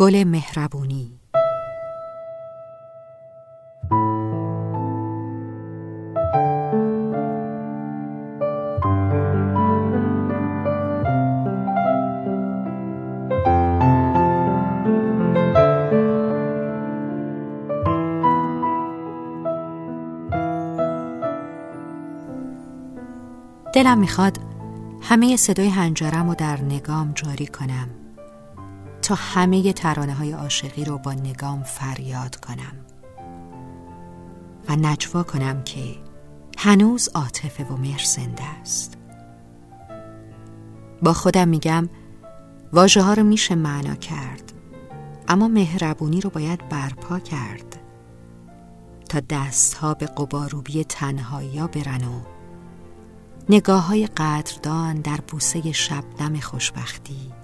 گل مهربونی. دلم می‌خواد همه صدای هنجرم رو در نگام جاری کنم. تا همه ترانه های عاشقی رو با نگام فریاد کنم. و نجوا کنم که هنوز عاطفه و مهر زنده است. با خودم میگم واژه ها رو میشه معنا کرد اما مهربونی رو باید برپا کرد تا دست ها به قباروبی تنهایی ها برن و نگاه های قدردان در بوسه شبنم خوشبختی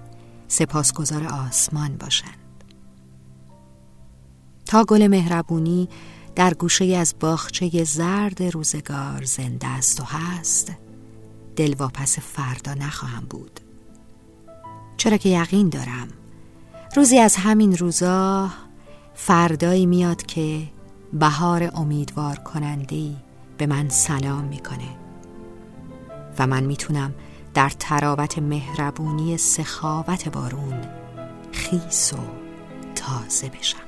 سپاسگزار آسمان باشند. تا گل مهربونی در گوشه از باخچه زرد روزگار زنده است و هست دل واپس فردا نخواهم بود. چرا که یقین دارم روزی از همین روزا فردایی میاد که بهار امیدوار کنندی به من سلام می‌کنه. و من می‌تونم در تراوت مهربونی سخاوت بارون خیس و تازه بشم.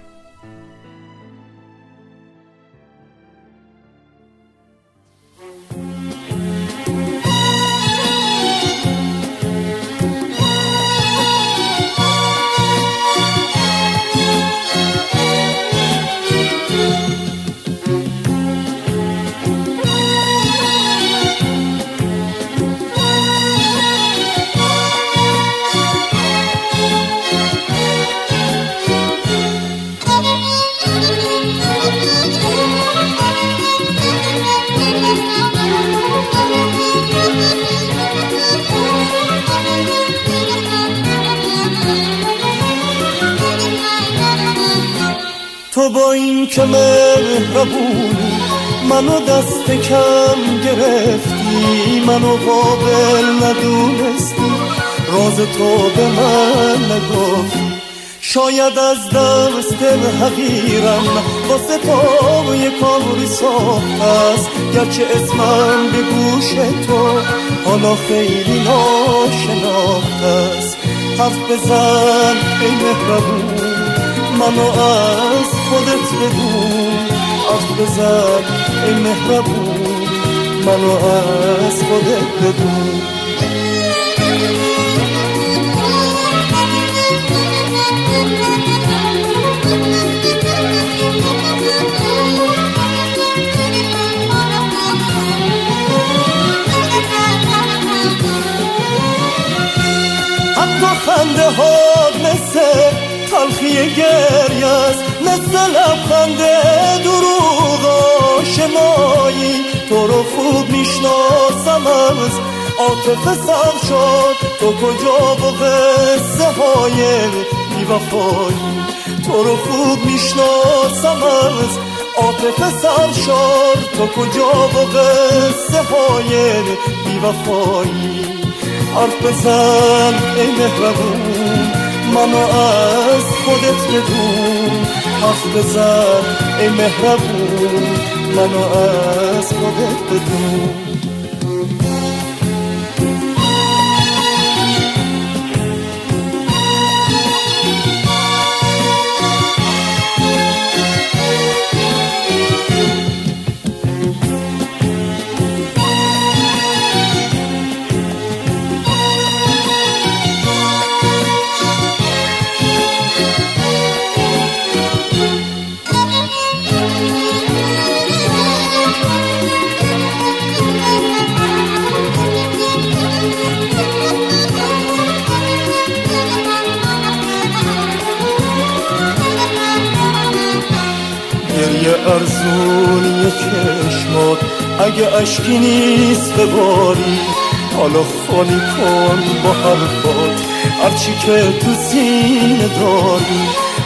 تو با این که مهربونی منو دست کم گرفتی منو قابل ندونستی راز تو به من نگفتی. شاید از دست حقیرم واسه تو یه کاری ساخت است گرچه اسمم به گوش تو حالا خیلی ناشناخت است. حرف بزن ای مهربون. منو از خودت بگو از بزن ای مهربون. منو از خودت بگو. حتی خنده ها مثل تلخی گریه است مثل لبخند دروغ آشنایی. تو رو خوب می‌شناسم از عاطفه سر شد. تو کجا و قصه های بیوفایی؟ تو رو خوب می‌شناسم از عاطفه سر شد. تو کجا و قصه های بیوفایی؟ حرف بزن ای مهربون. منو از خودت بدون حرف بزن ای مهربون منو از خودت بدون گریه ارزونی چشمات اگه اشکی نیست بباری حالا خالی کن با حرفات. هرچی که تو سینه داری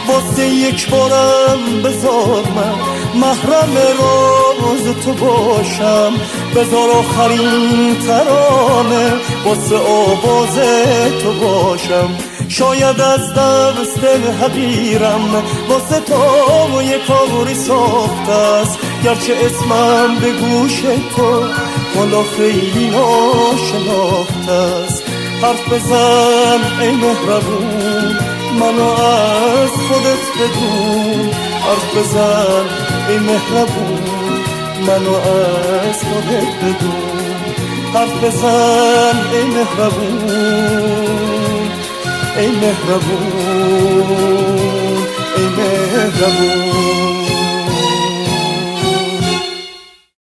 واسه یک بارم بذار من. محرم راز تو باشم بذار آخرین ترانه. واسه آواز تو باشم. شاید از دست حقیرم واسه تو یه کاری ساخته است. گرچه اسمم به گوش تو حالا خیلی ناشناخته است. حرف بزن ای مهربون منو از خودت بدون. حرف بزن ای مهربون منو از خودت بدون. حرف بزن ای مهربون. ای مهربون ای مهربون